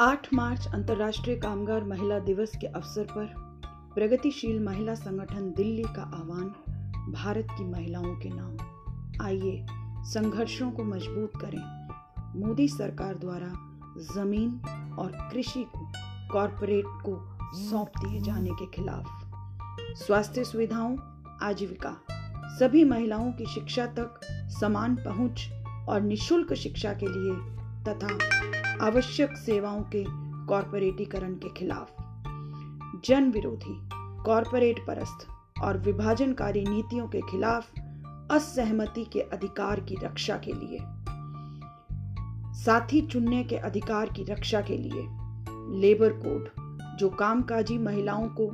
8 मार्च अंतर्राष्ट्रीय कामगार महिला दिवस के अवसर पर प्रगतिशील महिला संगठन दिल्ली का आह्वान, भारत की महिलाओं के नाम। आइए संघर्षों को मज़बूत करें। मोदी सरकार द्वारा ज़मीन और कृषि को, कॉरपोरेट को सौंप दिए जाने के खिलाफ। स्वास्थ्य सुविधाओं, आजीविका, सभी महिलाओं की शिक्षा तक समान पहुँच और निशुल्क शिक्षा के लिए तथा आवश्यक सेवाओं के कॉरपोरेटीकरण के खिलाफ। जन विरोधी, कॉरपोरेट परस्त और विभाजनकारी नीतियों के खिलाफ असहमति के अधिकार की रक्षा के लिए। साथी चुनने के अधिकार की रक्षा के लिए लेबर कोड, जो कामकाजी महिलाओं को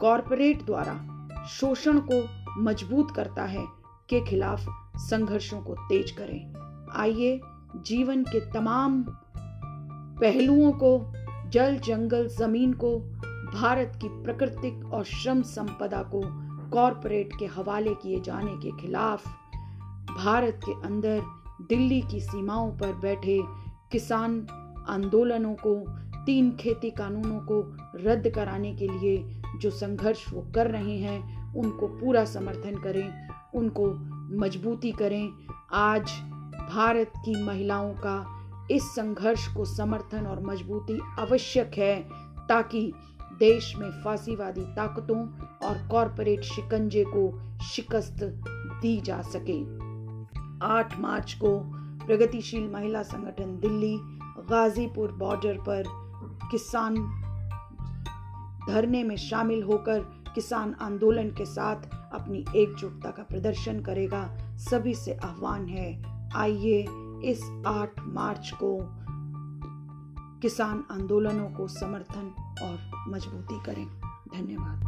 कॉरपोरेट द्वारा शोषण को मज़बूत करता है, के खिलाफ संघर्षों को तेज करें। आइए जीवन के तमाम पहलुओं को, जल जंगल ज़मीन को, भारत की प्राकृतिक और श्रम संपदा को कॉरपोरेट के हवाले किए जाने के खिलाफ भारत के अंदर दिल्ली की सीमाओं पर बैठे किसान आंदोलनों को, तीन खेती कानूनों को रद्द कराने के लिए जो संघर्ष वो कर रहे हैं, उनको पूरा समर्थन करें, उनको मजबूती करें। आज भारत की महिलाओं का इस संघर्ष को समर्थन और मजबूती आवश्यक है ताकि देश में फांसीवादी ताकतों और कॉरपोरेट शिकंजे को शिकस्त दी जा सके। 8 मार्च को प्रगतिशील महिला संगठन दिल्ली, गाजीपुर बॉर्डर पर किसान धरने में शामिल होकर किसान आंदोलन के साथ अपनी एकजुटता का प्रदर्शन करेगा, सभी से आह्वान है आइए इस 8 मार्च को किसान आंदोलनों को समर्थन और मजबूती करें। धन्यवाद।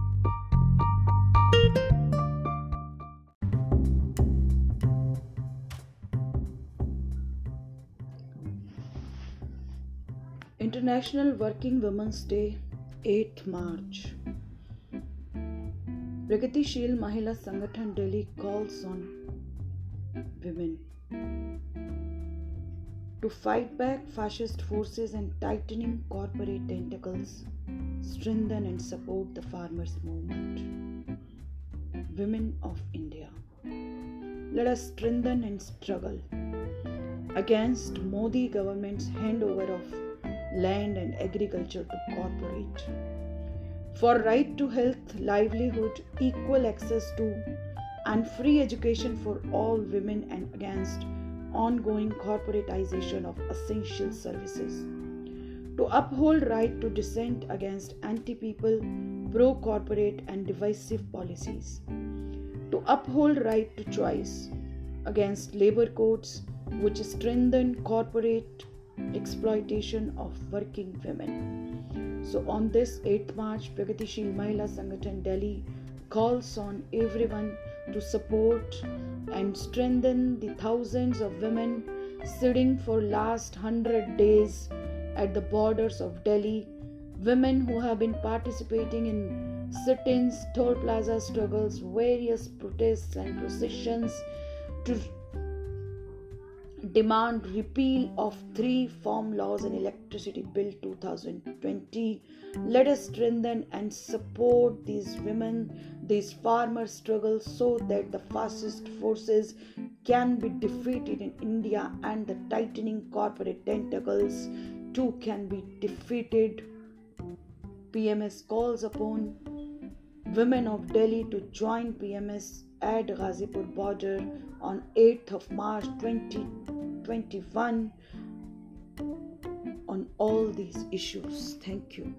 International working women's day 8 March प्रगतिशील महिला संगठन Delhi calls on women to fight back fascist forces and tightening corporate tentacles, strengthen and support the farmers' movement. Women of India, let us strengthen and struggle against Modi government's handover of land and agriculture to corporate. For right to health, livelihood, equal access to, and free education for all women and against ongoing corporatization of essential services. To uphold right to dissent against anti-people, pro-corporate and divisive policies. To uphold right to choice against labor codes which strengthen corporate exploitation of working women. So on this 8th March, Pragatishil Mahila Sangathan Delhi calls on everyone to support and strengthen the thousands of women sitting for last 100 days at the borders of Delhi. Women who have been participating in sit-ins toll plaza struggles various protests and processions to demand repeal of three farm laws and electricity bill 2020 let us strengthen and support these women these farmer struggles so that the fascist forces can be defeated in india and the tightening corporate tentacles too can be defeated pms calls upon women of delhi to join pms at Ghazipur border on 8th of March 2021 on all these issues. Thank you.